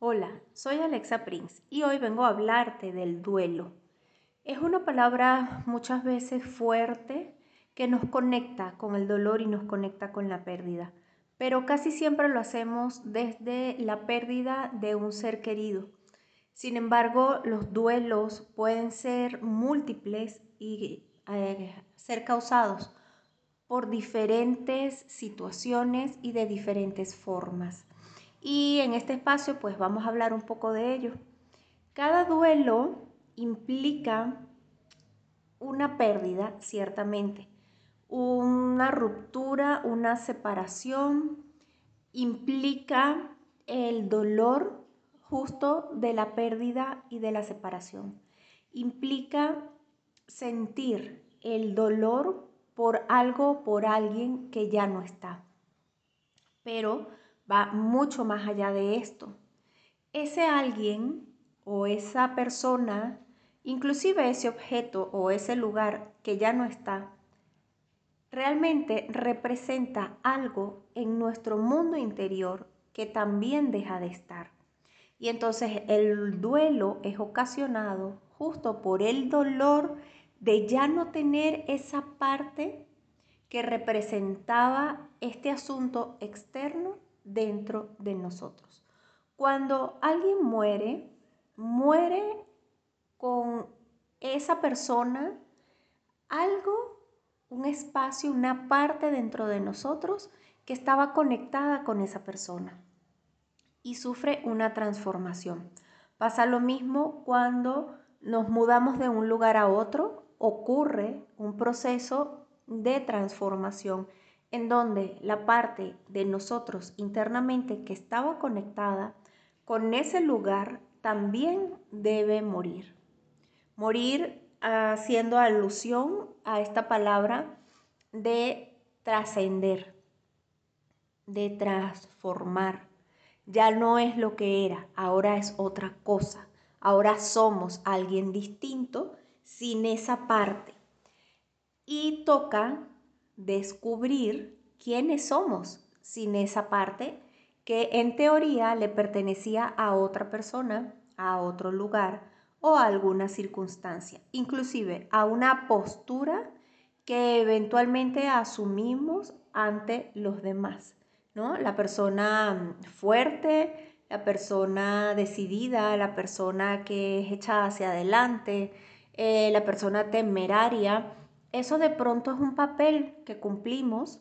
Hola, soy Alexa Prince y hoy vengo a hablarte del duelo. Es una palabra muchas veces fuerte que nos conecta con el dolor y nos conecta con la pérdida, pero casi siempre lo hacemos desde la pérdida de un ser querido. Sin embargo, los duelos pueden ser múltiples y eh, ser causados por diferentes situaciones y de diferentes formas. Y en este espacio pues vamos a hablar un poco de ello. Cada duelo implica una pérdida, ciertamente, una ruptura, una separación, implica el dolor justo de la pérdida y de la separación. Implica sentir el dolor por algo, por alguien que ya no está. Pero va mucho más allá de esto. Ese alguien o esa persona, inclusive ese objeto o ese lugar que ya no está, realmente representa algo en nuestro mundo interior que también deja de estar. Y entonces el duelo es ocasionado justo por el dolor de ya no tener esa parte que representaba este asunto externo dentro de nosotros. Cuando alguien muere, muere con esa persona algo, un espacio, una parte dentro de nosotros que estaba conectada con esa persona y sufre una transformación. Pasa lo mismo cuando nos mudamos de un lugar a otro, ocurre un proceso de transformación en donde la parte de nosotros internamente que estaba conectada con ese lugar también debe morir. Morir haciendo alusión a esta palabra de trascender, de transformar. Ya no es lo que era, ahora es otra cosa. Ahora somos alguien distinto sin esa parte. Y toca descubrir quiénes somos sin esa parte que en teoría le pertenecía a otra persona, a otro lugar o a alguna circunstancia, inclusive a una postura que eventualmente asumimos ante los demás, ¿no? La persona fuerte, la persona decidida, la persona que es echada hacia adelante, eh, la persona temeraria, eso de pronto es un papel que cumplimos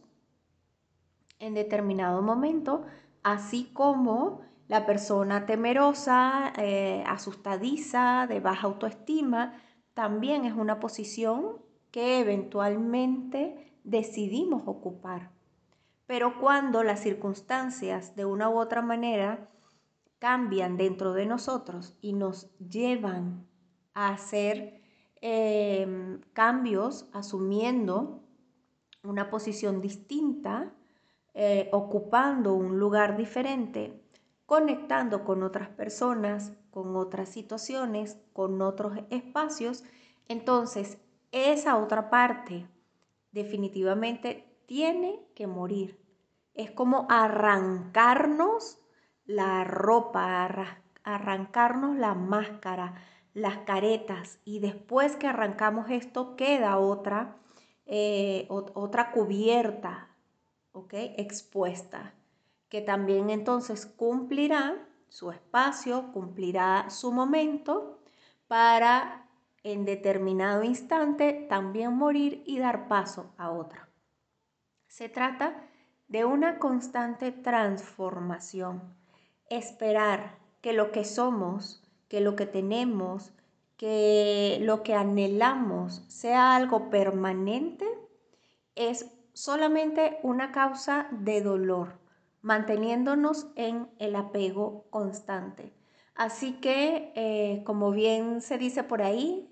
en determinado momento, así como la persona temerosa, eh, asustadiza, de baja autoestima, también es una posición que eventualmente decidimos ocupar. Pero cuando las circunstancias de una u otra manera cambian dentro de nosotros y nos llevan a hacer Em, cambios asumiendo una posición distinta, eh, ocupando un lugar diferente, conectando con otras personas, con otras situaciones, con otros espacios, entonces esa otra parte definitivamente tiene que morir. Es como arrancarnos la ropa, arrancarnos la máscara, las caretas y después que arrancamos esto queda otra, eh, otra cubierta, ¿ok? Expuesta, que también entonces cumplirá su espacio, cumplirá su momento para en determinado instante también morir y dar paso a otra. Se trata de una constante transformación, esperar que lo que somos que lo que tenemos, que lo que anhelamos sea algo permanente, es solamente una causa de dolor, manteniéndonos en el apego constante. Así que, eh, como bien se dice por ahí,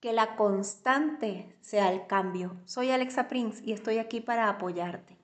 que la constante sea el cambio. Soy Alexa Prince y estoy aquí para apoyarte.